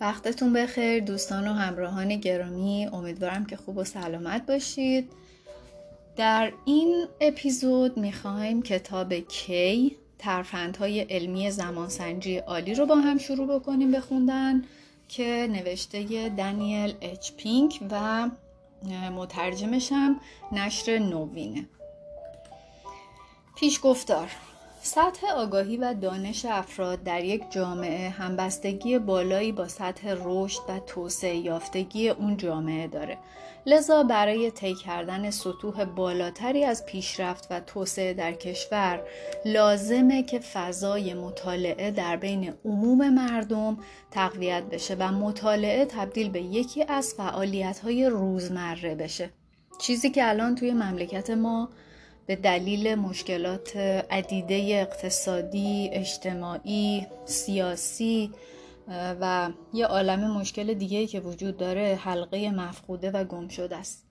وقتتون بخیر دوستان و همراهان گرامی امیدوارم که خوب و سلامت باشید. در این اپیزود می‌خوایم کتاب کی ترفندهای علمی زمانسنجی عالی رو با هم شروع بکنیم بخوندن که نوشته دانیل اچ پینک و مترجمشم نشر نوینه. پیش گفتار سطح آگاهی و دانش افراد در یک جامعه همبستگی بالایی با سطح رشد و توسعه یافتگی اون جامعه داره. لذا برای طی کردن سطوح بالاتری از پیشرفت و توسعه در کشور لازمه که فضای مطالعه در بین عموم مردم تقویت بشه و مطالعه تبدیل به یکی از فعالیت‌های روزمره بشه. چیزی که الان توی مملکت ما به دلیل مشکلات عدیده اقتصادی، اجتماعی، سیاسی و یه عالم مشکل دیگه که وجود داره حلقه مفقوده و گم شده است.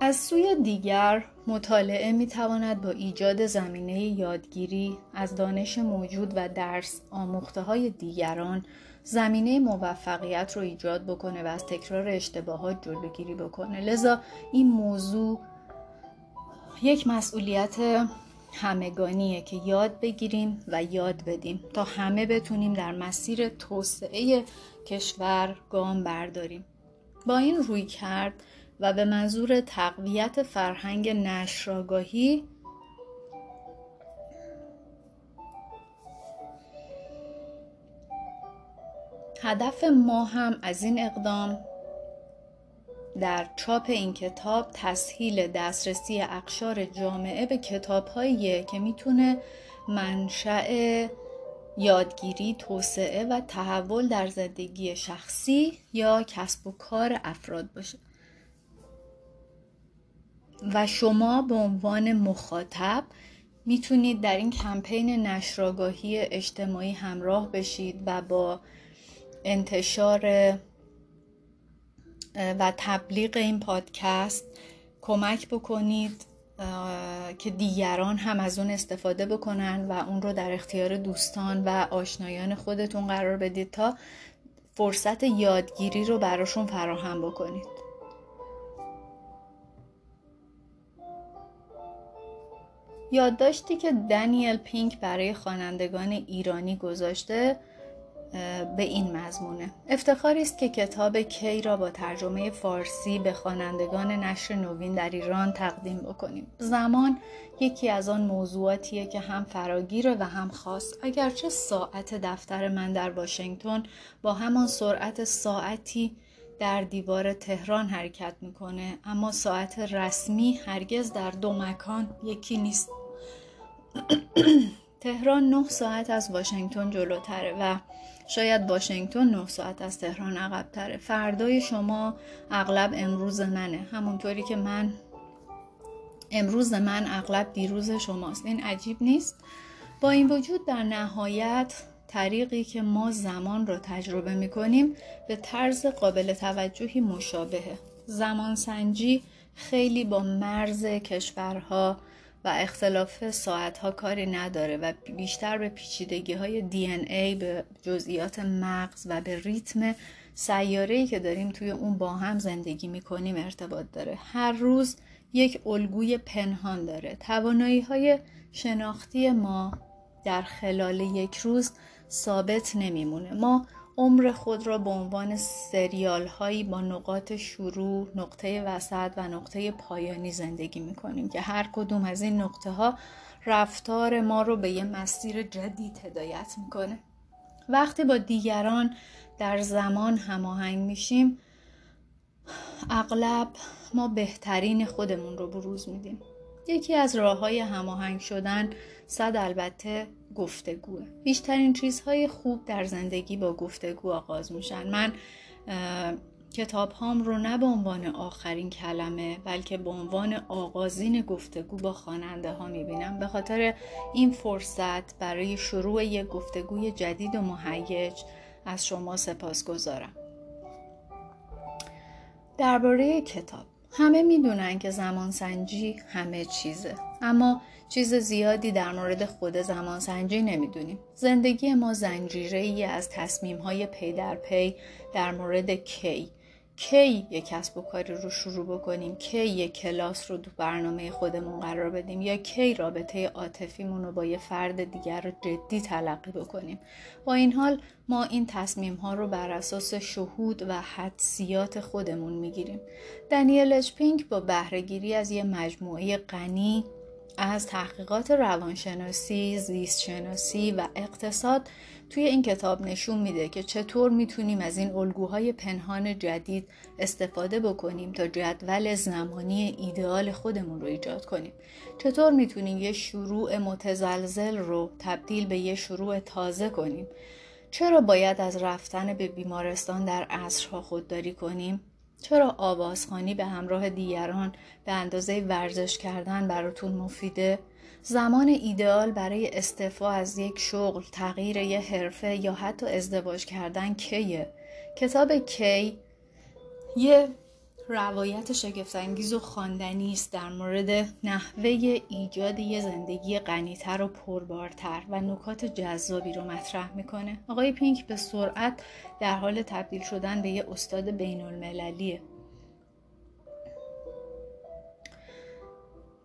از سوی دیگر مطالعه می تواند با ایجاد زمینه یادگیری از دانش موجود و درس آموخته های دیگران زمینه موفقیت رو ایجاد بکنه و از تکرار اشتباهات جلوگیری بکنه لذا این موضوع یک مسئولیت همگانیه که یاد بگیریم و یاد بدیم تا همه بتونیم در مسیر توسعه کشور گام برداریم. با این روی کرد و به منظور تقویت فرهنگ نشراگاهی هدف ما هم از این اقدام در چاپ این کتاب تسهیل دسترسی اقشار جامعه به کتابهایی که می‌تونه منشأ یادگیری، توسعه و تحول در زندگی شخصی یا کسب و کار افراد باشه. و شما به عنوان مخاطب می‌تونید در این کمپین نشراگاهی اجتماعی همراه بشید و با انتشار و تبلیغ این پادکست کمک بکنید که دیگران هم از اون استفاده بکنن و اون رو در اختیار دوستان و آشنایان خودتون قرار بدید تا فرصت یادگیری رو براشون فراهم بکنید. یادداشتی که دانیل پینک برای خوانندگان ایرانی گذاشته به این مضمونه. افتخاری است که کتاب کی را با ترجمه فارسی به خوانندگان نشر نوین در ایران تقدیم بکنیم. زمان یکی از آن موضوعاتیه که هم فراگیره و هم خاص. اگرچه ساعت دفتر من در واشنگتن با همان سرعت ساعتی در دیوار تهران حرکت می‌کنه اما ساعت رسمی هرگز در دو مکان یکی نیست. تهران نه ساعت از واشنگتن جلوتره و شاید واشنگتن 9 ساعت از تهران عقبتره. فردای شما اغلب امروز منه. همونطوری که من امروز من اغلب دیروز شماست. این عجیب نیست. با این وجود در نهایت طریقی که ما زمان را تجربه می کنیم به طرز قابل توجهی مشابهه. زمان سنجی خیلی با مرز کشورها و اختلاف ساعت ها کاری نداره و بیشتر به پیچیدگی های دی ای به جزئیات مغز و به ریتم سیاره که داریم توی اون با هم زندگی می‌کنیم ارتباط داره. هر روز یک الگوی پنهان داره. توانایی های شناختی ما در خلال یک روز ثابت نمیمونه. ما عمر خود را به عنوان سریال هایی با نقاط شروع، نقطه وسط و نقطه پایانی زندگی می کنیم که هر کدوم از این نقطه ها رفتار ما رو به یه مسیر جدید هدایت می‌کنه. وقتی با دیگران در زمان هماهنگ میشیم اغلب ما بهترین خودمون رو بروز میدیم. یکی از راه های هماهنگ شدن صد البته گفتگوه. بیشترین چیزهای خوب در زندگی با گفتگو آغاز میشن. من کتاب هام رو نه به عنوان آخرین کلمه بلکه به عنوان آغازین گفتگو با خواننده ها می‌بینم. به خاطر این فرصت برای شروع یک گفتگوی جدید و مهیج از شما سپاس گذارم درباره کتاب. همه می‌دونن که زمانسنجی همه چیزه. اما چیز زیادی در مورد خود زمانسنجی نمی‌دونیم. زندگی ما زنجیره ای از تصمیم های پی در پی در مورد کی. کی یک کسب و کاری رو شروع بکنیم؟ کی یک کلاس رو تو برنامه خودمون قرار بدیم؟ یا کی رابطه عاطفیمون رو با یه فرد دیگر رو جدی تلقی بکنیم؟ با این حال ما این تصمیم ها رو بر اساس شهود و حدسیات خودمون می‌گیریم. دنیل اچپینگ با بهرهگیری از یه مجموعه غنی از تحقیقات روانشناسی، زیستشناسی و اقتصاد توی این کتاب نشون میده که چطور می‌تونیم از این الگوهای پنهان جدید استفاده بکنیم تا جدول زمانی ایدئال خودمون رو ایجاد کنیم. چطور می‌تونیم یه شروع متزلزل رو تبدیل به یه شروع تازه کنیم؟ چرا باید از رفتن به بیمارستان در عصرها خودداری کنیم؟ چرا آوازخانی به همراه دیگران به اندازه ورزش کردن براتون مفیده؟ زمان ایدئال برای استعفا از یک شغل، تغییر یه حرفه یا حتی ازدواج کردن کیه؟ کتاب کی یه روایت شگفتانگیز و خواندنی است در مورد نحوه ایجاد یه زندگی غنیتر و پربارتر و نکات جذابی رو مطرح می‌کنه. آقای پینک به سرعت در حال تبدیل شدن به یه استاد بین المللیه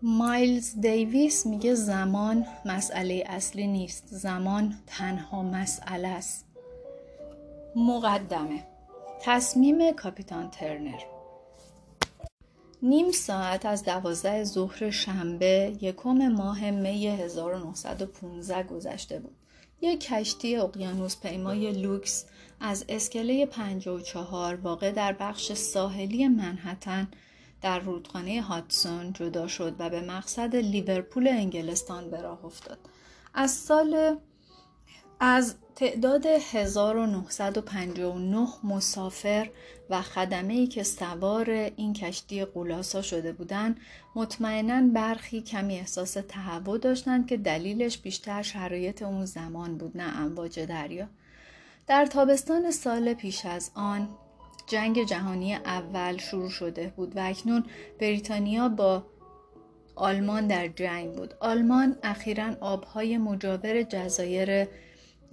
مایلز دیویس میگه زمان مسئله اصلی نیست. زمان تنها مسئله است. مقدمه. تصمیم کاپیتان ترنر. نیم ساعت از دوازده ظهر شنبه یکم ماه می 1915 گذشته بود. یک کشتی اقیانوس پیمای لوکس از اسکله 54 واقع در بخش ساحلی منحتن در رودخانه هاتسون جدا شد و به مقصد لیورپول انگلستان به راه افتاد. از سال از تعداد 1959 مسافر و خدمه ای که سوار این کشتی قولاسا شده بودند مطمئنا برخی کمی احساس تهوع داشتند که دلیلش بیشتر شرایط اون زمان بود نه امواج دریا. در تابستان سال پیش از آن جنگ جهانی اول شروع شده بود و اکنون بریتانیا با آلمان در جنگ بود. آلمان اخیرا آبهای مجاور جزایر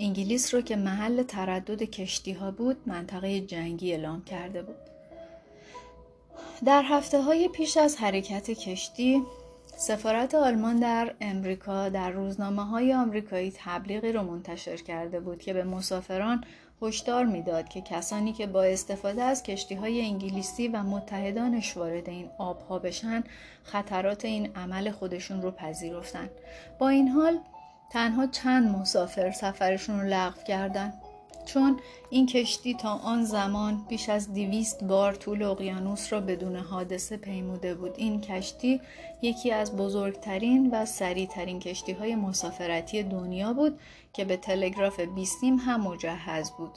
انگلیس رو که محل تردد کشتی ها بود منطقه جنگی اعلام کرده بود. در هفته های پیش از حرکت کشتی سفارت آلمان در امریکا در روزنامه های آمریکایی تبلیغی رو منتشر کرده بود که به مسافران هشدار می‌داد که کسانی که با استفاده از کشتی های انگلیسی و متحدانش وارد این آبها بشن خطرات این عمل خودشون رو پذیرفتن با این حال تنها چند مسافر سفرشون رو لغو کردن. چون این کشتی تا آن زمان بیش از دویست بار طول اقیانوس را بدون حادثه پیموده بود. این کشتی یکی از بزرگترین و سریعترین کشتی های مسافرتی دنیا بود که به تلگراف بیستیم هم مجهز بود.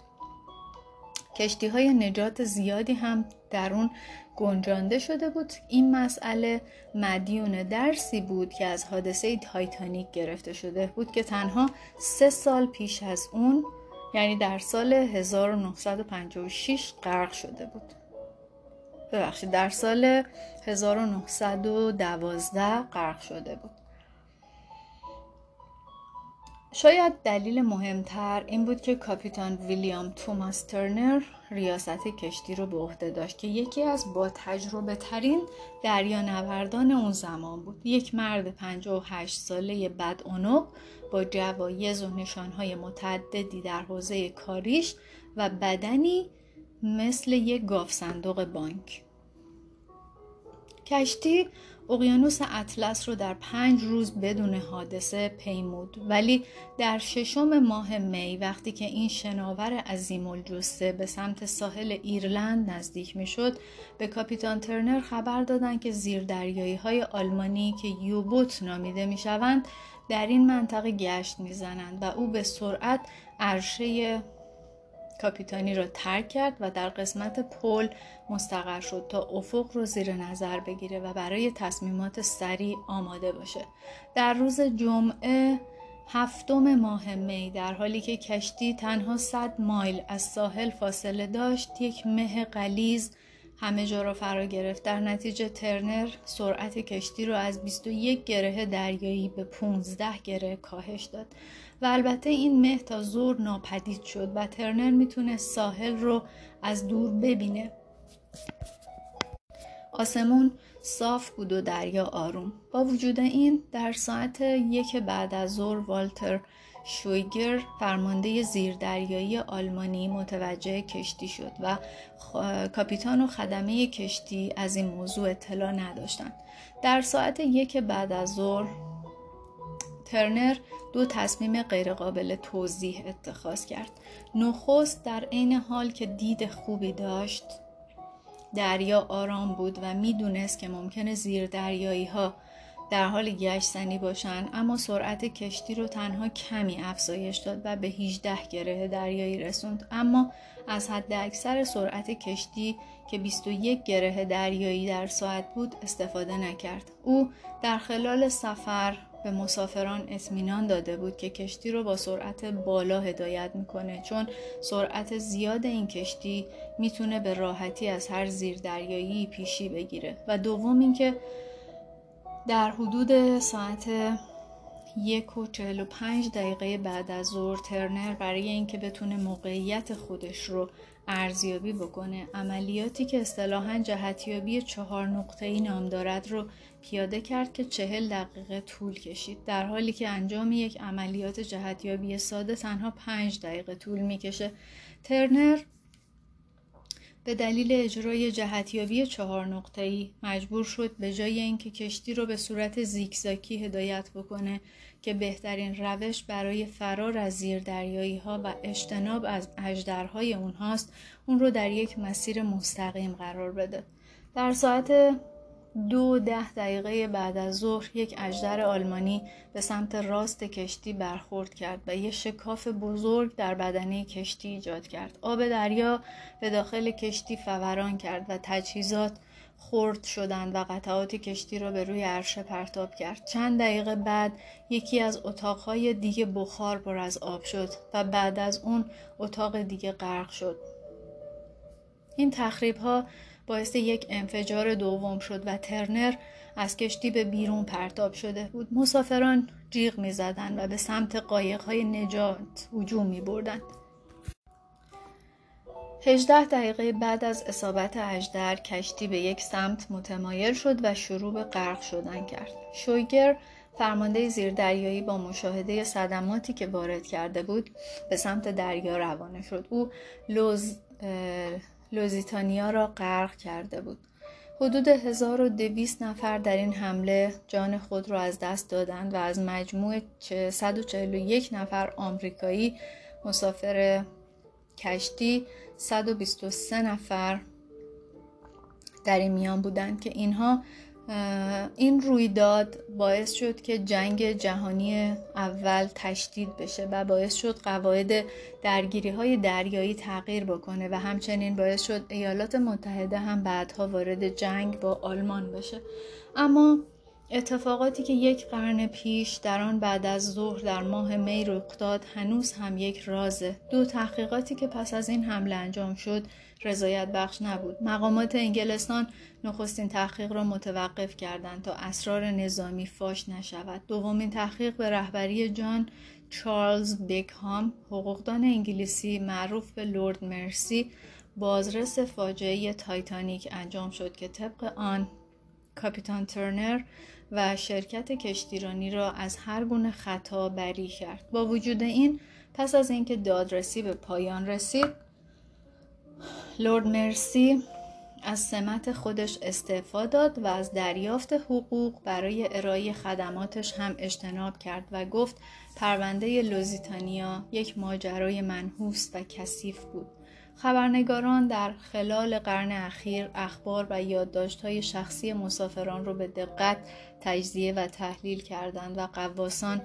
کشتی های نجات زیادی هم در اون گنجانده شده بود. این مسئله مدیون درسی بود که از حادثه تایتانیک گرفته شده بود که تنها سه سال پیش از اون یعنی در سال 1956 غرق شده بود. ببخشید در سال 1912 غرق شده بود. شاید دلیل مهمتر این بود که کاپیتان ویلیام توماس ترنر ریاست کشتی رو به عهده داشت که یکی از با تجربه ترین دریانوردان اون زمان بود. یک مرد 58 ساله بد با جوایز و نشانهای متعددی در حوزه کاریش و بدنی مثل یک گاف صندوق بانک. کشتی اقیانوس اطلس رو در پنج روز بدون حادثه پیمود ولی در ششم ماه می وقتی که این شناور عظیم الجسه به سمت ساحل ایرلند نزدیک می شد به کاپیتان ترنر خبر دادند که زیردریایی های آلمانی که یوبوت نامیده می شوند در این منطقه گشت می‌زنند و او به سرعت عرشه کاپیتانی را ترک کرد و در قسمت پل مستقر شد تا افق رو زیر نظر بگیره و برای تصمیمات سریع آماده باشه. در روز جمعه هفتم ماه می در حالی که کشتی تنها 100 مایل از ساحل فاصله داشت یک مه قلیز همه جا را فرا گرفت. در نتیجه ترنر سرعت کشتی را از 21 گره دریایی به 15 گره کاهش داد و البته این مه تا زور ناپدید شد و ترنر می‌تونه ساحل رو از دور ببینه. آسمون صاف بود و دریا آروم. با وجود این در ساعت یک بعد از ظهر والتر شویگر فرمانده زیردریایی آلمانی متوجه کشتی شد و کاپیتان و خدمه کشتی از این موضوع اطلاع نداشتند. در ساعت یک بعد از ظهر ترنر دو تصمیم غیرقابل توضیح اتخاذ کرد. نخست در عین حال که دید خوبی داشت دریا آرام بود و می‌دونست که ممکنه زیر دریایی ها در حال گشتنی باشند اما سرعت کشتی رو تنها کمی افزایش داد و به 18 گره دریایی رسوند. اما از حد اکثر سرعت کشتی که 21 گره دریایی در ساعت بود استفاده نکرد. او در خلال سفر به مسافران اطمینان داده بود که کشتی رو با سرعت بالا هدایت می‌کنه چون سرعت زیاد این کشتی می‌تونه به راحتی از هر زیر دریایی پیشی بگیره. و دوم اینکه در حدود ساعت یک و چهل و پنج دقیقه بعد از ظهر ترنر برای اینکه بتونه موقعیت خودش رو ارزیابی بکنه عملیاتی که اصطلاحا جهتیابی چهار نقطه ای نام دارد رو پیاده کرد که چهل دقیقه طول کشید. در حالی که انجام یک عملیات جهتیابی ساده تنها پنج دقیقه طول می‌کشه. ترنر به دلیل اجرای جهتیابی چهار نقطه‌ای مجبور شد به جای اینکه کشتی رو به صورت زیکزاکی هدایت بکنه که بهترین روش برای فرار از زیر دریایی ها و اجتناب از اجدرهای اونهاست اون رو در یک مسیر مستقیم قرار بده. در ساعت دو ده دقیقه بعد از ظهر یک اجدر آلمانی به سمت راست کشتی برخورد کرد و یک شکاف بزرگ در بدنه کشتی ایجاد کرد. آب دریا به داخل کشتی فوران کرد و تجهیزات خرد شدند و قطعات کشتی را به روی عرشه پرتاب کرد. چند دقیقه بعد یکی از اتاقهای دیگه بخار پر از آب شد و بعد از اون اتاق دیگه غرق شد. این تخریب ها باعث یک انفجار دوم شد و ترنر از کشتی به بیرون پرتاب شده بود مسافران جیغ می زدن و به سمت قایقهای نجات هجوم می بردن. 18 دقیقه بعد از اصابت اجدر کشتی به یک سمت متمایل شد و شروع به غرق شدن کرد. شویگر فرمانده زیردریایی با مشاهده صدماتی که وارد کرده بود به سمت دریا روانه شد. او لوز لوزیتانیا را غرق کرده بود. حدود 1200 نفر در این حمله جان خود را از دست دادند و از مجموع 141 نفر آمریکایی مسافر کشتی 123 نفر در این میان بودند که اینها این رویداد باعث شد که جنگ جهانی اول تشدید بشه و باعث شد قواعد درگیری های دریایی تغییر بکنه و همچنین باعث شد ایالات متحده هم بعدها وارد جنگ با آلمان بشه. اما اتفاقاتی که یک قرن پیش در آن بعد از ظهر در ماه می رخ داد هنوز هم یک رازه. دو تحقیقاتی که پس از این حمله انجام شد رضایت بخش نبود. مقامات انگلستان نخستین تحقیق را متوقف کردند تا اسرار نظامی فاش نشود. دومین تحقیق به رهبری جان چارلز بیکهام حقوقدان انگلیسی معروف به لورد مرسی بازرس فاجعه تایتانیک انجام شد که طبق آن کاپیتان ترنر و شرکت کشتیرانی را از هر گونه خطا بری کرد. با وجود این پس از اینکه دادرسی به پایان رسید لورد مرسی از سمت خودش استعفا داد و از دریافت حقوق برای ارائه خدماتش هم اجتناب کرد و گفت پرونده لوزیتانیا یک ماجرای منحوس و کثیف بود. خبرنگاران در خلال قرن اخیر اخبار و یادداشت‌های شخصی مسافران را به دقت تجزیه و تحلیل کردند و قواسان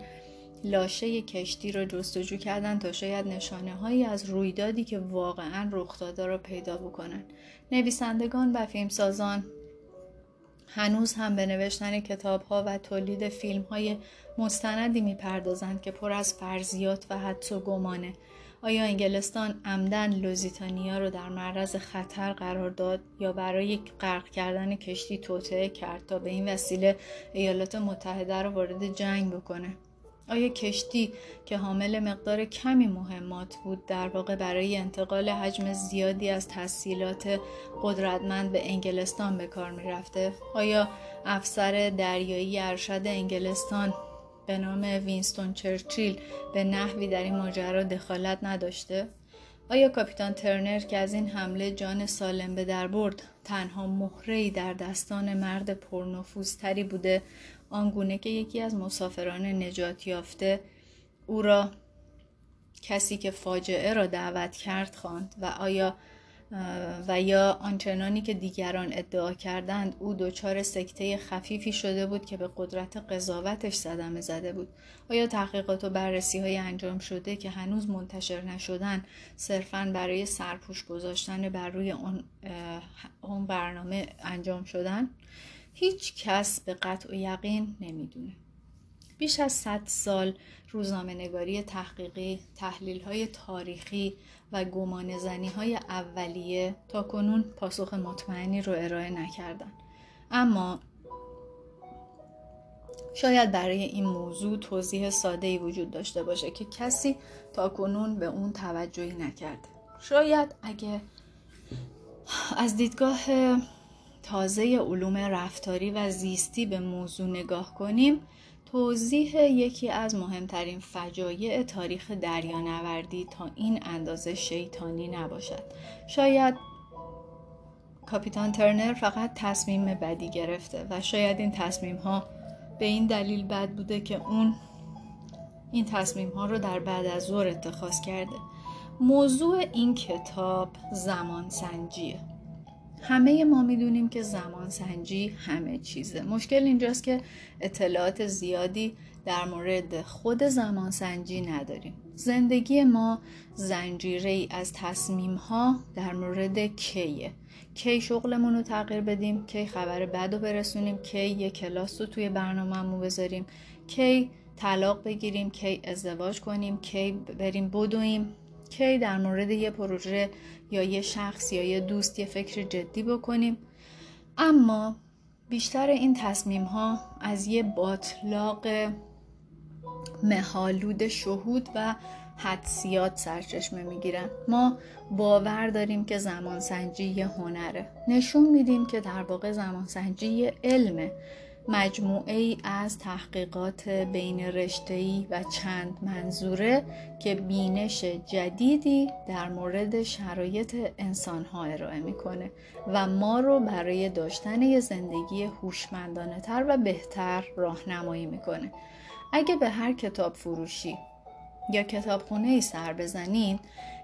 لاشه کشتی را جستجو کردند تا شاید نشانه هایی از رویدادی که واقعا رخ داده را پیدا بکنند نویسندگان و فیلمسازان هنوز هم به نوشتن کتاب ها و تولید فیلم های مستندی می‌پردازند که پر از فرضیات و حدس و گمانه. آیا انگلستان عمدن لوزیتانیا رو در معرض خطر قرار داد یا برای غرق کردن کشتی توطعه کرد تا به این وسیله ایالات متحده رو وارد جنگ بکنه آیا کشتی که حامل مقدار کمی مهمات بود در واقع برای انتقال حجم زیادی از تحصیلات قدرتمند به انگلستان به کار می رفته؟ آیا افسر دریایی ارشد انگلستان به نام وینستون چرچیل به نحوی در این ماجرا دخالت نداشته؟ آیا کاپیتان ترنر که از این حمله جان سالم به در برد تنها مهره‌ای در دستان مرد پرنفوذتری بوده آنگونه که یکی از مسافران نجات یافته او را کسی که فاجعه را دعوت کرد خواند و آیا و یا آنچنانی که دیگران ادعا کردند او دچار سکته خفیفی شده بود که به قدرت قضاوتش صدمه زده بود. آیا تحقیقات و بررسی های انجام شده که هنوز منتشر نشدن صرفا برای سرپوش گذاشتن بر روی اون, اون برنامه انجام شدن؟ هیچ کس به قطع و یقین نمی‌دونه. بیش از 100 سال روزنامه نگاری تحقیقی، تحلیل های تاریخی و گمان های اولیه تا کنون پاسخ مطمئنی رو ارائه نکردن. اما شاید برای این موضوع توضیح ساده ای وجود داشته باشه که کسی تا کنون به اون توجهی نکرده. شاید اگه از دیدگاه تازه علوم رفتاری و زیستی به موضوع نگاه کنیم توضیح یکی از مهمترین فجایع تاریخ دریانوردی تا این اندازه شیطانی نباشد. شاید کاپیتان ترنر فقط تصمیم بدی گرفته و شاید این تصمیم ها به این دلیل بد بوده که اون این تصمیم ها رو در بعد از ظهر اتخاذ کرده. موضوع این کتاب زمان سنجیه همه ما می‌دونیم که زمان سنجی همه چیزه. مشکل اینجاست که اطلاعات زیادی در مورد خود زمان سنجی نداریم. زندگی ما زنجیره ای از تصمیم ها در مورد کیه؟ کی شغلمون رو تغییر بدیم؟ کی خبر بد رو برسونیم؟ کی یه کلاس رو توی برنامهمون بذاریم؟ کی طلاق بگیریم؟ کی ازدواج کنیم؟ کی بریم بدویم؟ کی در مورد یه پروژه یا یه شخص یا یه دوست یه فکر جدی بکنیم. اما بیشتر این تصمیم ها از یه باطلاق مهالود شهود و حدسیات سرچشمه می‌گیرن. ما باور داریم که زمانسنجی یه هنره. نشون میدیم که در واقع زمانسنجی یه علمه. مجموعه ای از تحقیقات بین رشته‌ای و چند منظوره که بینش جدیدی در مورد شرایط انسانها ارائه می‌کنه و ما رو برای داشتن یه زندگی هوشمندانه تر و بهتر راهنمایی می‌کنه. اگه به هر کتاب فروشی یا کتابخونه ای سر بزنین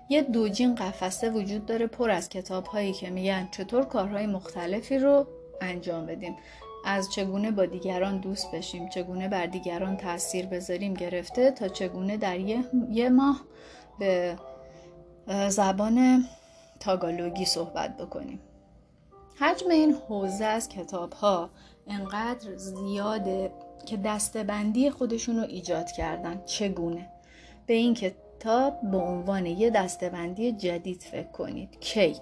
یه دوجین قفسه وجود داره پر از کتاب هایی که میگن چطور کارهای مختلفی رو انجام بدیم. از چگونه با دیگران دوست بشیم چگونه بر دیگران تاثیر بذاریم گرفته تا چگونه در یه, ماه به زبان تاگالوگی صحبت بکنیم. حجم این حوزه از کتاب ها انقدر زیاده که دستبندی خودشون رو ایجاد کردن. چگونه؟ به این کتاب به عنوان یه دستبندی جدید فکر کنید. کی؟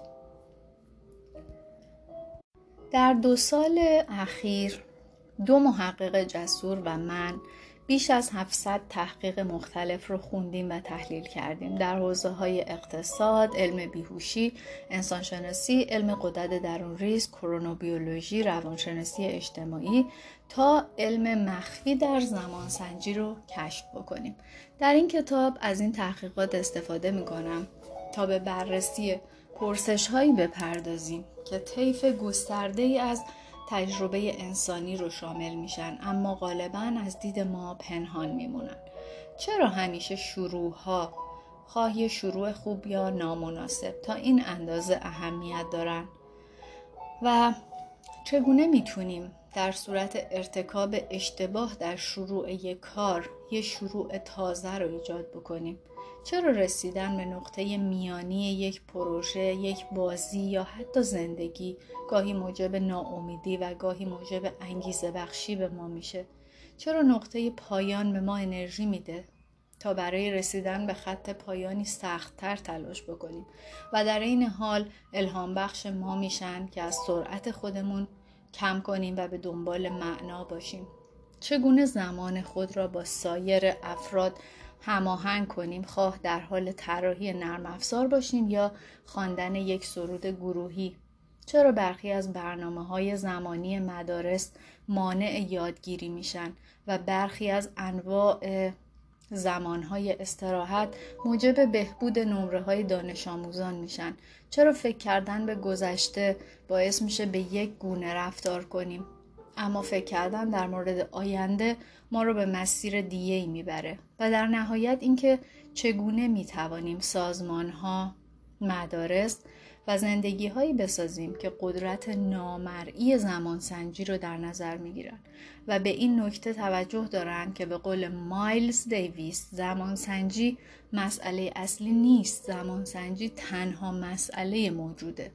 در دو سال اخیر دو محقق جسور و من بیش از 700 تحقیق مختلف رو خوندیم و تحلیل کردیم در حوزه های اقتصاد، علم بیهوشی، انسانشناسی، علم قدرت درون ریز، کرونوبیولوژی، روانشناسی اجتماعی تا علم مخفی در زمانسنجی رو کشف بکنیم. در این کتاب از این تحقیقات استفاده می کنم تا به بررسی پرسش هایی بپردازیم که طیف گسترده ای از تجربه انسانی رو شامل میشن اما غالبا از دید ما پنهان میمونن. چرا همیشه شروع ها خواهی شروع خوب یا نامناسب؟ تا این اندازه اهمیت دارن؟ و چگونه می‌تونیم در صورت ارتکاب اشتباه در شروع یک کار یه شروع تازه رو ایجاد بکنیم؟ چرا رسیدن به نقطه میانی یک پروژه، یک بازی یا حتی زندگی گاهی موجب ناامیدی و گاهی موجب انگیزه بخشی به ما میشه؟ چرا نقطه پایان به ما انرژی میده تا برای رسیدن به خط پایانی سختتر تلاش بکنیم و در این حال الهام بخش ما میشن که از سرعت خودمون کم کنیم و به دنبال معنا باشیم چگونه زمان خود را با سایر افراد هماهنگ کنیم خواه در حال طراحی نرم افزار باشیم یا خواندن یک سرود گروهی. چرا برخی از برنامه های زمانی مدارس مانع یادگیری میشن و برخی از انواع زمانهای استراحت موجب بهبود نمره های دانش آموزان میشن؟ چرا فکر کردن به گذشته باعث میشه به یک گونه رفتار کنیم؟ اما فکر کردن در مورد آینده ما رو به مسیر دیگه ای می‌بره و در نهایت اینکه چگونه می‌توانیم سازمان ها مدارس و زندگی هایی بسازیم که قدرت نامرئی زمانسنجی رو در نظر می گیرن و به این نکته توجه دارند که به قول مایلز دیویس زمانسنجی مسئله اصلی نیست زمانسنجی تنها مسئله موجوده.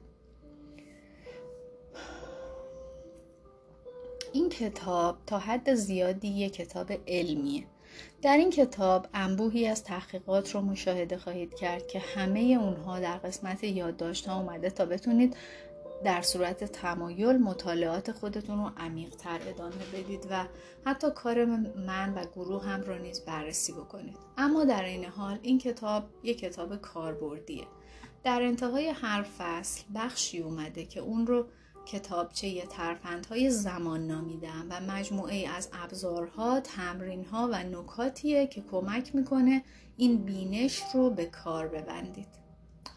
این کتاب تا حد زیادی یک کتاب علمیه. در این کتاب انبوهی از تحقیقات رو مشاهده خواهید کرد که همه اونها در قسمت یادداشت ها اومده تا بتونید در صورت تمایل مطالعات خودتون رو عمیقتر ادامه بدید و حتی کار من و گروه هم رو نیز بررسی بکنید. اما در این حال این کتاب یک کتاب کاربردیه. در انتهای هر فصل بخشی اومده که اون رو کتابچه ترفندهای زمان نامیدم و مجموعه از ابزارها، تمرینها و نکاتیه که کمک می‌کنه این بینش رو به کار ببندید.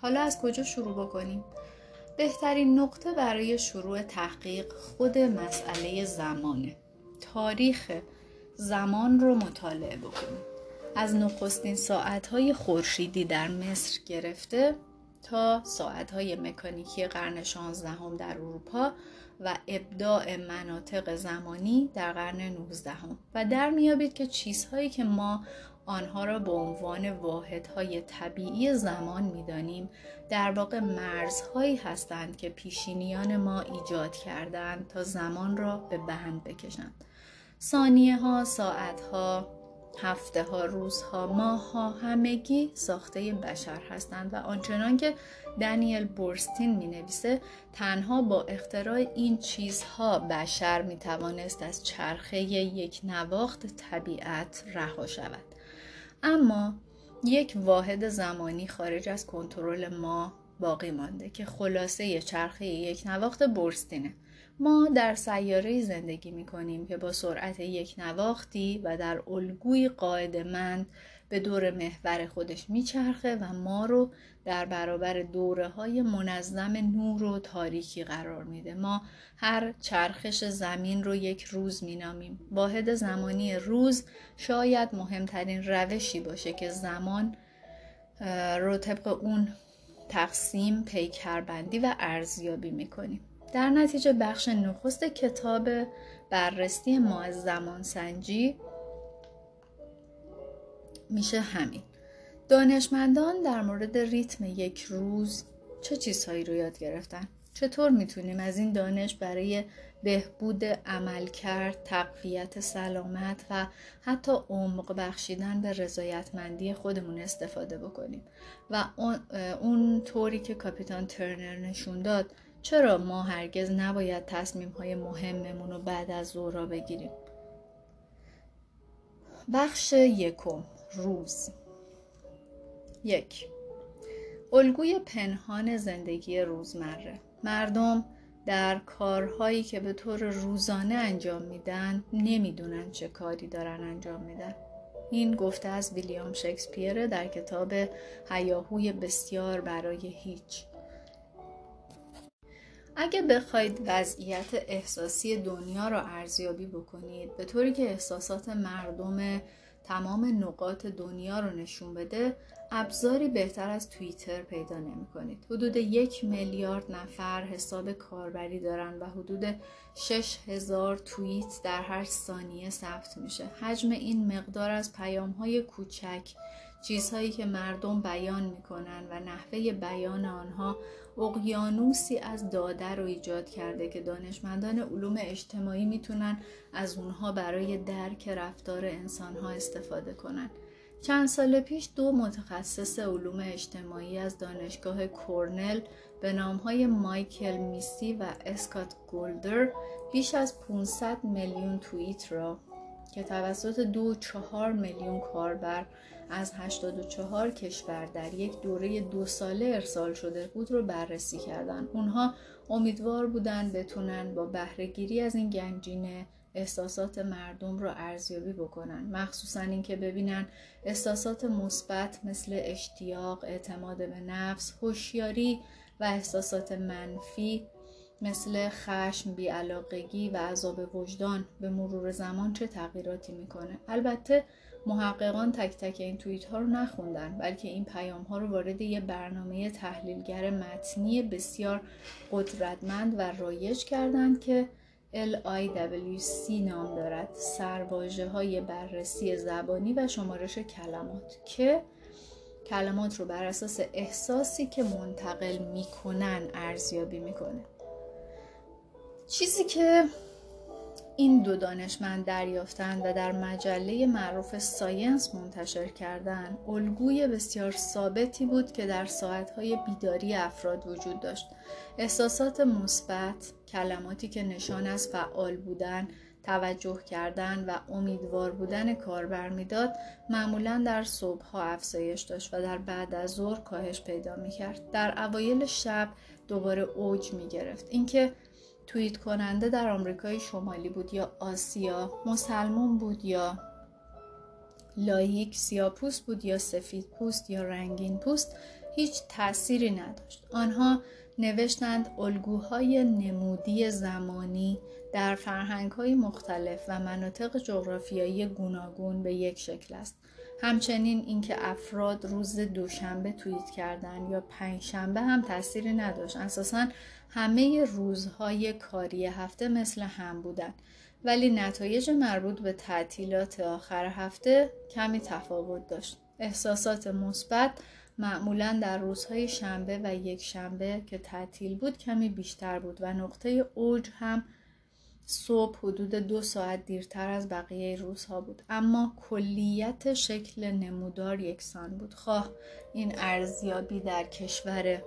حالا از کجا شروع بکنیم؟ بهترین نقطه برای شروع تحقیق خود مسئله زمانه. تاریخ زمان رو مطالعه بکنید. از نخستین ساعتهای خورشیدی در مصر گرفته تا ساعتهای مکانیکی قرن 16 هم در اروپا و ابداع مناطق زمانی در قرن 19 هم. و در میابید که چیزهایی که ما آنها را به عنوان واحدهای طبیعی زمان می‌دانیم در واقع مرزهایی هستند که پیشینیان ما ایجاد کردند تا زمان را به بند بکشند ثانیه ها، ساعت ها، هفته ها روزها ماه ها همگی ساخته بشر هستند و آنچنان که دانیل بورستین می نویسه تنها با اختراع این چیزها بشر می توانست از چرخه یک نواخت طبیعت رها شود. اما یک واحد زمانی خارج از کنترل ما باقی مانده که خلاصه چرخه یک نواخت برستینه ما در سیاره زندگی می کنیم که با سرعت یک نواختی و در الگوی قاعدمند به دور محور خودش میچرخه و ما رو در برابر دوره های منظم نور و تاریکی قرار میده. ما هر چرخش زمین رو یک روز مینامیم. واحد زمانی روز شاید مهمترین روشی باشه که زمان رو طبق اون تقسیم پیکربندی و ارزیابی می‌کنیم. در نتیجه بخش نخست کتاب بررسی ما از زمان سنجی میشه همین دانشمندان در مورد ریتم یک روز چه چیزهایی رو یاد گرفتن؟ چطور می‌تونیم از این دانش برای بهبود عملکرد، تقویت سلامت و حتی عمق بخشیدن به رضایتمندی خودمون استفاده بکنیم و اون طوری که کاپیتان ترنر نشون داد چرا ما هرگز نباید تصمیم های مهممون رو بعد از ظهر بگیریم؟ بخش یکم روز. یک الگوی پنهان زندگی روزمره. مردم در کارهایی که به طور روزانه انجام میدن نمی‌دونن چه کاری دارن انجام میدن. این گفته از ویلیام شکسپیر در کتاب هیاهوی بسیار برای هیچ. اگه بخواید وضعیت احساسی دنیا را ارزیابی بکنید به طوری که احساسات مردم تمام نقاط دنیا رو نشون بده ابزاری بهتر از توییتر پیدا نمی کنید. حدود یک میلیارد نفر حساب کاربری دارن و حدود 6 هزار توییت در هر ثانیه ثبت میشه. حجم این مقدار از پیام های کوچک چیزهایی که مردم بیان می‌کنن و نحوه بیان آنها اقیانوسی از داده رو ایجاد کرده که دانشمندان علوم اجتماعی می‌تونن از اونها برای درک رفتار انسانها استفاده کنن. چند سال پیش دو متخصص علوم اجتماعی از دانشگاه کورنل به نامهای مایکل میسی و اسکات گولدر بیش از 500 میلیون توییت را که توسط دو چهار میلیون کاربر از 84 کشور در یک دوره دو ساله ارسال شده بود رو بررسی کردند. اونها امیدوار بودند بتونن با بهرهگیری از این گنجینه احساسات مردم رو ارزیابی بکنن مخصوصا اینکه ببینن احساسات مثبت مثل اشتیاق، اعتماد به نفس، هوشیاری و احساسات منفی مثل خشم، بیعلاقگی و عذاب وجدان به مرور زمان چه تغییراتی می‌کنه البته محققان تک تک این توییت ها رو نخوندن بلکه این پیام ها رو وارد یه برنامه تحلیلگر متنی بسیار قدرتمند و رایج کردند که LIWC نام دارد. سرواجه های بررسی زبانی و شمارش کلمات که کلمات رو بر اساس احساسی که منتقل می‌کنن ارزیابی می‌کنه. چیزی که این دو دانشمند دریافتند و در مجله معروف ساینس منتشر کردند. الگوی بسیار ثابتی بود که در ساعتهای بیداری افراد وجود داشت. احساسات مثبت کلماتی که نشان از فعال بودن توجه کردن و امیدوار بودن کاربر می‌داد معمولا در صبحها افزایش داشت و در بعد از ظهر کاهش پیدا می‌کرد. در اوایل شب دوباره اوج می‌گرفت. اینکه توییت کننده در آمریکای شمالی بود یا آسیا مسلمون بود یا لایک سیاپوست بود یا سفید پوست یا رنگین پوست هیچ تأثیری نداشت. آنها نوشتند الگوهای نمودی زمانی در فرهنگهای مختلف و مناطق جغرافیایی گوناگون به یک شکل است. همچنین اینکه افراد روز دوشنبه توییت کردن یا پنجشنبه هم تأثیری نداشت. اساسا همه روزهای کاری هفته مثل هم بودن. ولی نتایج مربوط به تعطیلات آخر هفته کمی تفاوت داشت. احساسات مثبت معمولا در روزهای شنبه و یک شنبه که تعطیل بود کمی بیشتر بود و نقطه اوج هم صبح حدود دو ساعت دیرتر از بقیه روزها بود. اما کلیت شکل نمودار یکسان بود. خواه این ارزیابی در کشور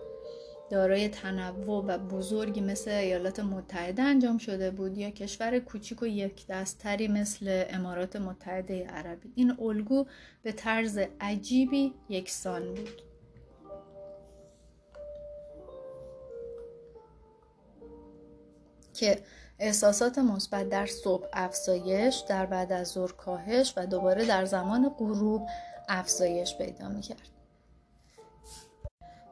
دارای تنوع و بزرگی مثل ایالات متحده انجام شده بود یا کشور کوچیک و یک دستری مثل امارات متحده عربی. این الگو به طرز عجیبی یکسان بود. که احساسات مثبت در صبح افزایش در بعد از ظهر کاهش و دوباره در زمان غروب افزایش پیدا می‌کرد.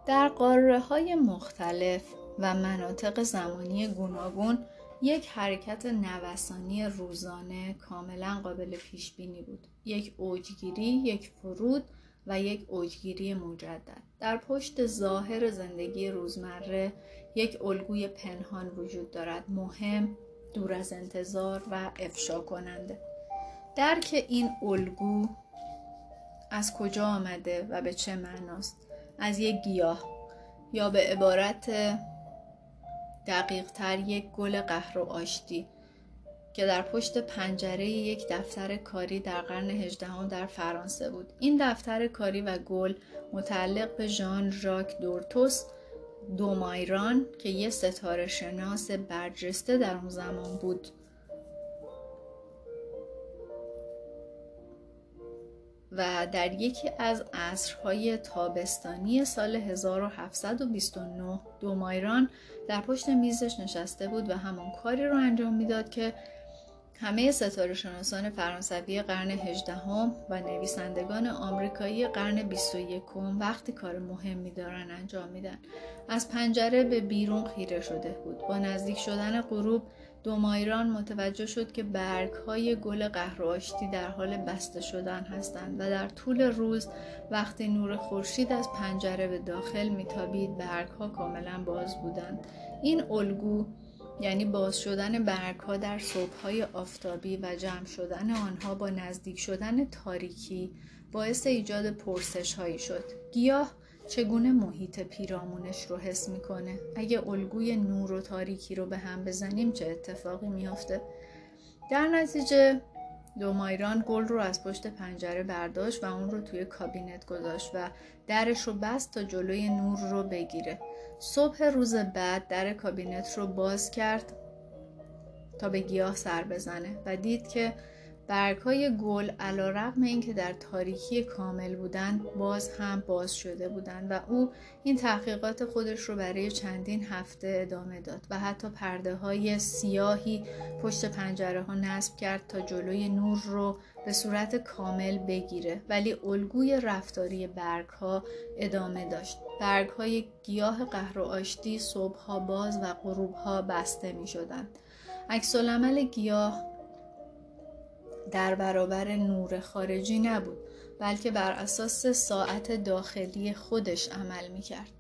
در قاره های مختلف و مناطق زمانی گوناگون یک حرکت نوسانی روزانه کاملا قابل پیش بینی بود. یک اوجگیری یک فرود و یک اوجگیری مجدد. در پشت ظاهر زندگی روزمره یک الگوی پنهان وجود دارد. مهم دور از انتظار و افشا کننده. درک این الگو از کجا آمده و به چه معناست؟ از یک گیاه یا به عبارت دقیق تر یک گل قهر و آشتی که در پشت پنجره یک دفتر کاری در قرن هجدهم در فرانسه بود. این دفتر کاری و گل متعلق به ژان ژاک دورتوس دومایران که یه ستاره شناس برجسته در اون زمان بود. و در یکی از عصرهای تابستانی سال 1729 دومایران در پشت میزش نشسته بود و همون کاری رو انجام می‌داد که همه ستاره شناسان فرانسوی قرن هجدهم و نویسندگان آمریکایی قرن 21 وقتی کار مهمی دارن انجام میدن. از پنجره به بیرون خیره شده بود. با نزدیک شدن غروب دومایران متوجه شد که برگ های گل قهرآشتی در حال بسته شدن هستند و در طول روز وقتی نور خورشید از پنجره به داخل میتابید برگ ها کاملا باز بودند. این الگو یعنی باز شدن برگ ها در صبح های آفتابی و جمع شدن آنها با نزدیک شدن تاریکی باعث ایجاد پرسش هایی شد. گیاه چگونه محیط پیرامونش رو حس می‌کنه؟ اگه الگوی نور و تاریکی رو به هم بزنیم چه اتفاقی میافته؟ در نتیجه دومایران گل رو از پشت پنجره برداشت و اون رو توی کابینت گذاشت و درش رو بست تا جلوی نور رو بگیره. صبح روز بعد در کابینت رو باز کرد تا به گیاه سر بزنه و دید که برگ های گل علا رقم این که در تاریکی کامل بودند باز هم باز شده بودند و او این تحقیقات خودش رو برای چندین هفته ادامه داد و حتی پرده های سیاهی پشت پنجره ها نصب کرد تا جلوی نور رو به صورت کامل بگیره. ولی الگوی رفتاری برگ ها ادامه داشت. برگ های گیاه قهر و آشتی صبح ها باز و غروب ها بسته می شدند عکس گیاه در برابر نور خارجی نبود بلکه بر اساس ساعت داخلی خودش عمل می کرد.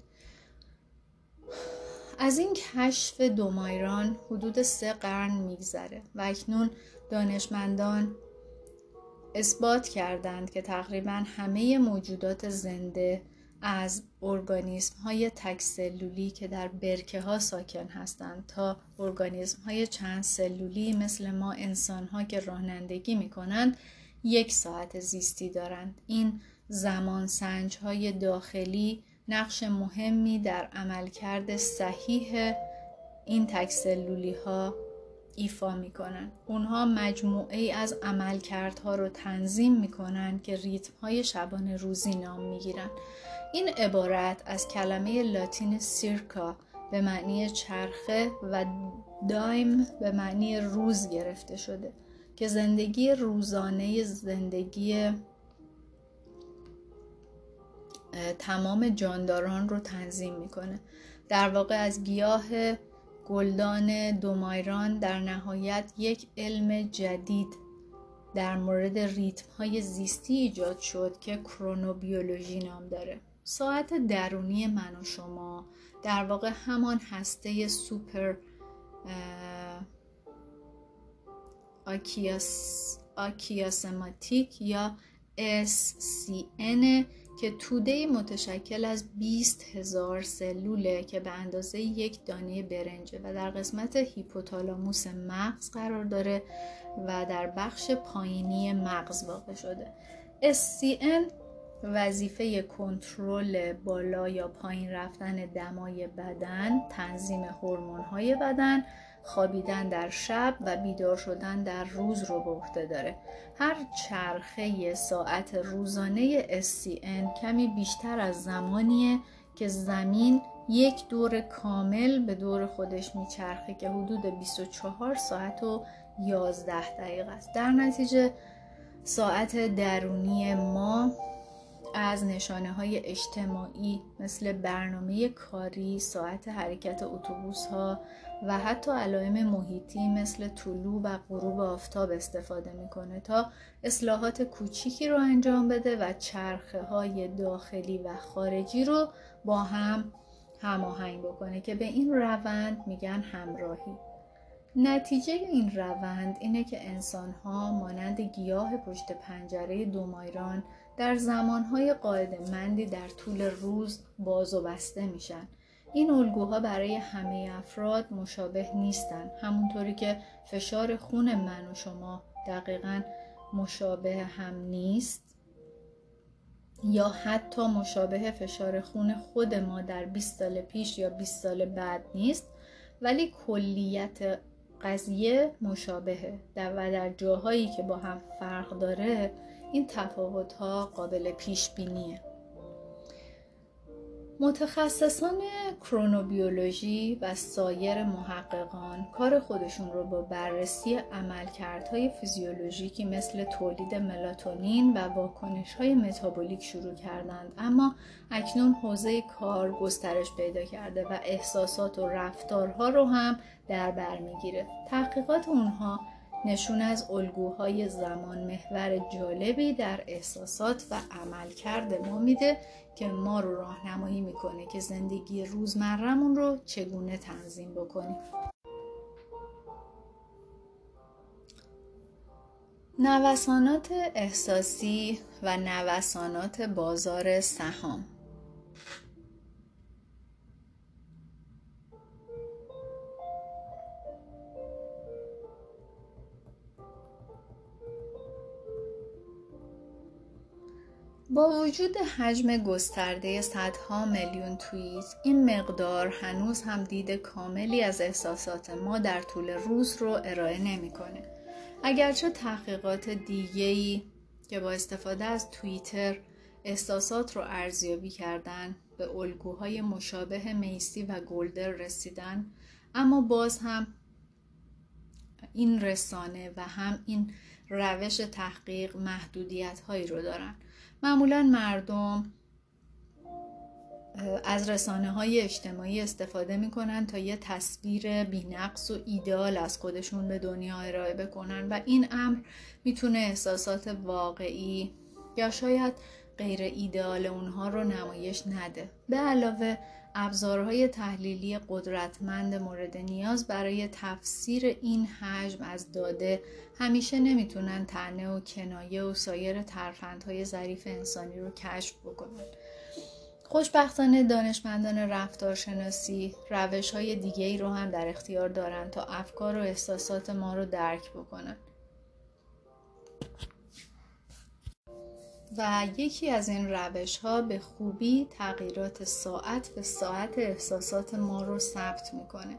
از این کشف دومایران حدود سه قرن میگذره و اکنون دانشمندان اثبات کردند که تقریبا همه موجودات زنده از ارگانیسم های تک سلولی که در برکه ها ساکن هستند تا ارگانیسم های چند سلولی مثل ما انسان ها که رانندگی می کنند یک ساعت زیستی دارند. این زمان سنج های داخلی نقش مهمی در عملکرد صحیح این تک سلولی ها ایفا می کنند. اونها مجموعه ای از عملکردها رو تنظیم می کنند که ریتم های شبانه روزی نام می گیرند. این عبارت از کلمه لاتین سیرکا به معنی چرخه و دایم به معنی روز گرفته شده که زندگی روزانه زندگی تمام جانداران رو تنظیم می‌کنه در واقع از گیاه گلدان دومایران در نهایت یک علم جدید در مورد ریتم های زیستی ایجاد شد که کرونوبیولوژی نام داره. ساعت درونی من و شما در واقع همان هسته سوپر آکیاس آکیاسماتیک یا SCN که توده متشکل از 20 هزار سلوله که به اندازه یک دانه برنجه و در قسمت هیپوتالاموس مغز قرار داره و در بخش پایینی مغز واقع شده. SCN وظیفه کنترل بالا یا پایین رفتن دمای بدن، تنظیم های بدن، خوابیدن در شب و بیدار شدن در روز رو به عهده داره. هر چرخه ساعت روزانه SCN کمی بیشتر از زمانیه که زمین یک دور کامل به دور خودش میچرخه که حدود 24 ساعت و 11 دقیقه است. در نتیجه ساعت درونی ما از نشانه های اجتماعی مثل برنامه کاری، ساعت حرکت اتوبوس ها و حتی علائم محیطی مثل طلوع و غروب آفتاب استفاده می‌کنه تا اصلاحات کوچیکی رو انجام بده و چرخه های داخلی و خارجی رو با هم هماهنگ بکنه که به این روند میگن همراهی. نتیجه این روند اینه که انسان ها مانند گیاه پشت پنجره دومایران در زمانهای قاعد مندی در طول روز باز و بسته میشن. این الگوها برای همه افراد مشابه نیستن. همونطوری که فشار خون من و شما دقیقا مشابه هم نیست یا حتی مشابه فشار خون خود ما در 20 سال پیش یا 20 سال بعد نیست ولی کلیت قضیه مشابهه. و در جاهایی که با هم فرق داره این تفاوت ها قابل پیش بینیه. متخصصان کرونوبیولوژی و سایر محققان کار خودشون رو با بررسی عملکردهای فیزیولوژیکی مثل تولید ملاتونین و واکنش های متابولیک شروع کردند. اما اکنون حوزه کار گسترش پیدا کرده و احساسات و رفتارها رو هم در بر می‌گیره. تحقیقات اونها نشون از الگوهای زمان محور جالبی در احساسات و عملکرد ما میده که ما رو راهنمایی می‌کنه که زندگی روزمرهمون رو چگونه تنظیم بکنیم. نوسانات احساسی و نوسانات بازار سهام. با وجود حجم گسترده صدها میلیون توییت این مقدار هنوز هم دید کاملی از احساسات ما در طول روز رو ارائه نمی‌کنه. اگرچه تحقیقات دیگه‌ای که با استفاده از توییتر احساسات رو ارزیابی کردن به الگوهای مشابه میسی و گلدر رسیدن اما باز هم این رسانه و هم این روش تحقیق محدودیت هایی رو دارن معمولا مردم از رسانه های اجتماعی استفاده می‌کنن تا یه تصویر بینقص و ایدئال از خودشون به دنیا ارائه بکنن و این امر می‌تونه احساسات واقعی یا شاید غیر ایدئال اونها رو نمایش نده. به علاوه ابزارهای تحلیلی قدرتمند مورد نیاز برای تفسیر این حجم از داده همیشه نمی‌تونن تنه و کنایه و سایر ترفندهای ظریف انسانی رو کشف بکنن. خوشبختانه دانشمندان رفتارشناسی روش های دیگه ای رو هم در اختیار دارند تا افکار و احساسات ما رو درک بکنن. و یکی از این روش ها به خوبی تغییرات ساعت به ساعت احساسات ما رو ثبت می‌کنه.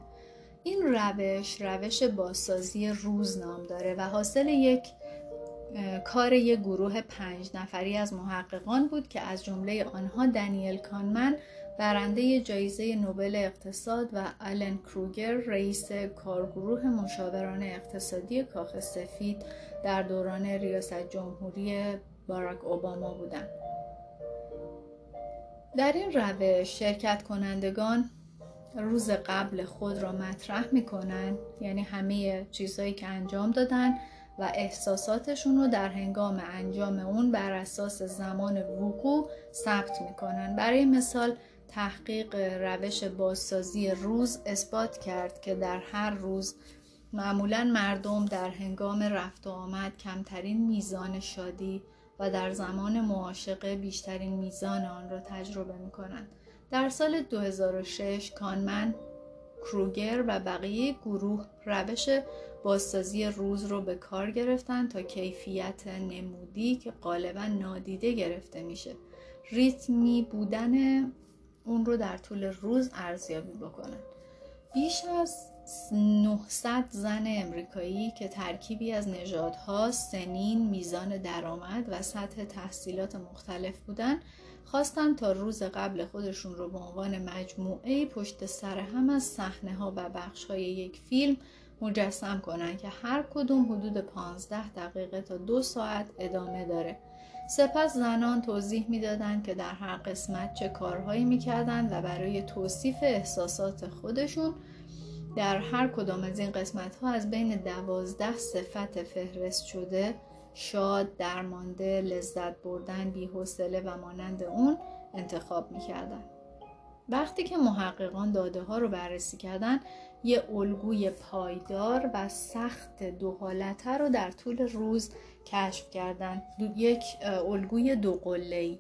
این روش روش بازسازی روز نام داره و حاصل یک کار یک گروه پنج نفری از محققان بود که از جمله آنها دنیل کانمن برنده جایزه نوبل اقتصاد و آلن کروگر رئیس کارگروه مشاوران اقتصادی کاخ سفید در دوران ریاست جمهوری باراک اوباما بودند. در این روش شرکت کنندگان روز قبل خود را مطرح می‌کنن یعنی همه چیزهایی که انجام دادن و احساساتشون رو در هنگام انجام اون بر اساس زمان وقوع ثبت می‌کنن برای مثال تحقیق روش بازسازی روز اثبات کرد که در هر روز معمولا مردم در هنگام رفت و آمد کمترین میزان شادی و در زمان معاشقه بیشترین میزان آن را تجربه می کنند. در سال 2006 کانمن، کروگر و بقیه گروه روش بازسازی روز رو به کار گرفتن تا کیفیت نمودی که غالبا نادیده گرفته میشه ریتمی بودن اون رو در طول روز ارزیابی بکنن بیش از 900 زن امریکایی که ترکیبی از نژادها، سنین، میزان درآمد و سطح تحصیلات مختلف بودند، خواستند تا روز قبل خودشون رو به عنوان مجموعه پشت سر هم از صحنه ها و بخش های یک فیلم مجسم کنند که هر کدوم حدود 15 دقیقه تا دو ساعت ادامه داره. سپس زنان توضیح می‌دادند که در هر قسمت چه کارهایی می‌کردند و برای توصیف احساسات خودشون در هر کدام از این قسمت ها از بین دوازده صفت فهرست شده شاد، درمانده، لذت بردن، بیحوصله و مانند اون انتخاب می‌کردن. وقتی که محققان داده ها رو بررسی کردن یه الگوی پایدار و سخت دو حالته رو در طول روز کشف کردن یک الگوی دو قله‌ای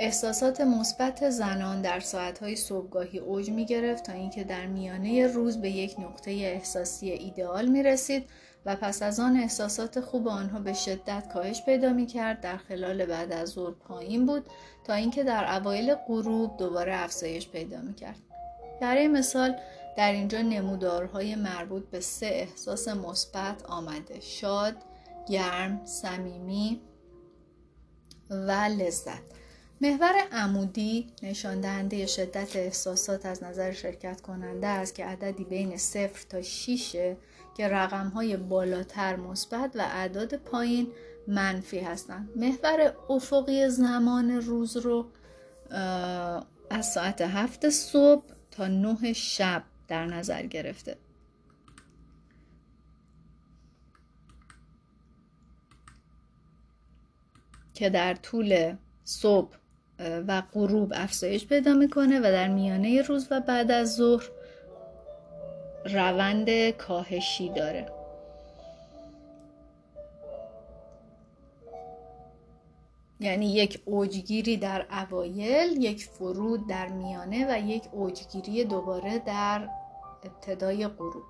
احساسات مثبت زنان در ساعتهای صبحگاهی اوج می گرفت تا اینکه در میانه روز به یک نقطه احساسی ایدئال می رسید و پس از آن احساسات خوب آنها به شدت کاهش پیدا می کرد در خلال بعد از ظهر پایین بود تا اینکه در اوایل غروب دوباره افزایش پیدا می کرد. برای مثال در اینجا نمودارهای مربوط به سه احساس مثبت آمده شاد، گرم، صمیمی و لذت محور عمودی نشان دهنده شدت احساسات از نظر شرکت کننده است که عددی بین صفر تا 6 که رقم های بالاتر مثبت و اعداد پایین منفی هستند. محور افقی زمان روز رو از ساعت هفت صبح تا نه شب در نظر گرفته. که در طول صبح و غروب افزایش پیدا می‌کنه و در میانه روز و بعد از ظهر روند کاهشی داره. یعنی یک اوجگیری در اوایل یک فرود در میانه و یک اوجگیری دوباره در ابتدای غروب.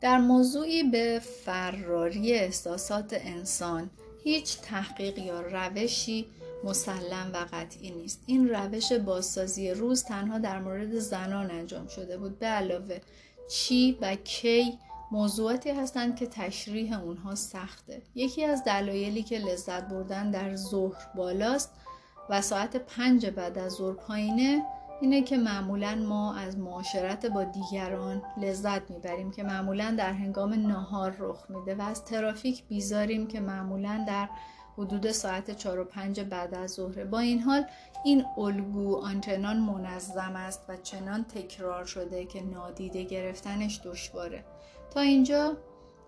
در موضوعی به فراری احساسات انسان هیچ تحقیق یا روشی مسلم و قطعی نیست. این روش بازسازی روز تنها در مورد زنان انجام شده بود. به علاوه چی و کی موضوعاتی هستند که تشریح اونها سخته. یکی از دلایلی که لذت بردن در ظهر بالاست و ساعت پنج بعد از ظهر پایینه اینه که معمولا ما از معاشرت با دیگران لذت می‌بریم که معمولا در هنگام نهار رخ میده و از ترافیک بیزاریم که معمولا در حدود ساعت 4 و 5 بعد از ظهر. با این حال این الگو آنچنان منظم است و چنان تکرار شده که نادیده گرفتنش دشواره. تا اینجا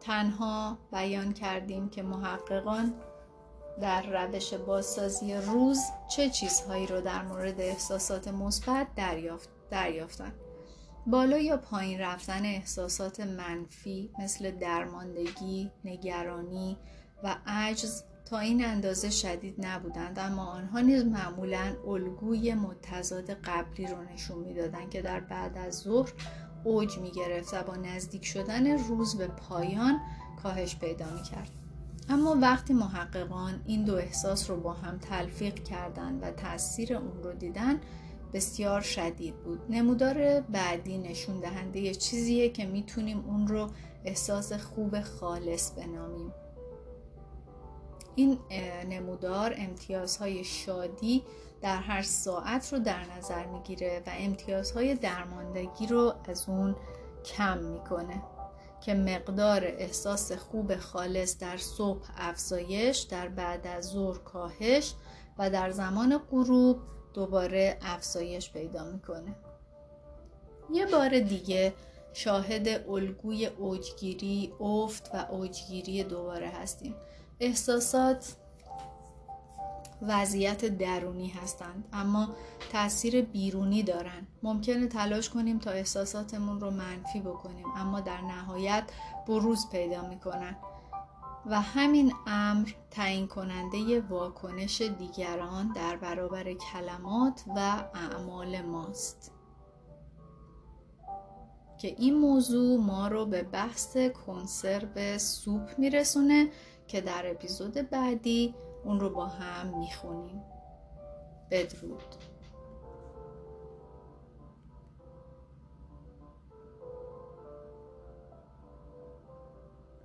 تنها بیان کردیم که محققان در روش بازسازی روز چه چیزهایی رو در مورد احساسات مثبت دریافت دریافتن. بالا یا پایین رفتن احساسات منفی مثل درماندگی، نگرانی و عجز تا این اندازه شدید نبودند اما آنها نیز معمولا الگوی متضاد قبلی رو نشون می‌دادند که در بعد از ظهر اوج می گرفت و با نزدیک شدن روز به پایان کاهش پیدا می کرد. اما وقتی محققان این دو احساس رو با هم تلفیق کردند و تاثیر اون رو دیدن بسیار شدید بود نمودار بعدی نشون دهنده چیزیه که می‌تونیم اون رو احساس خوب خالص بنامیم این نمودار امتیازهای شادی در هر ساعت رو در نظر می‌گیره و امتیازهای درماندگی رو از اون کم می‌کنه که مقدار احساس خوب خالص در صبح افزایش در بعد از ظهر کاهش و در زمان غروب دوباره افزایش پیدا می‌کنه. یه بار دیگه شاهد الگوی اوجگیری افت و اوجگیری دوباره هستیم. احساسات وضعیت درونی هستند اما تاثیر بیرونی دارند. ممکنه تلاش کنیم تا احساساتمون رو منفی بکنیم اما در نهایت بروز پیدا می‌کنن. و همین امر تعیین کننده واکنش دیگران در برابر کلمات و اعمال ماست. که این موضوع ما رو به بحث کنسرو سوپ میرسونه که در اپیزود بعدی اون رو با هم می‌خونیم. بدرود.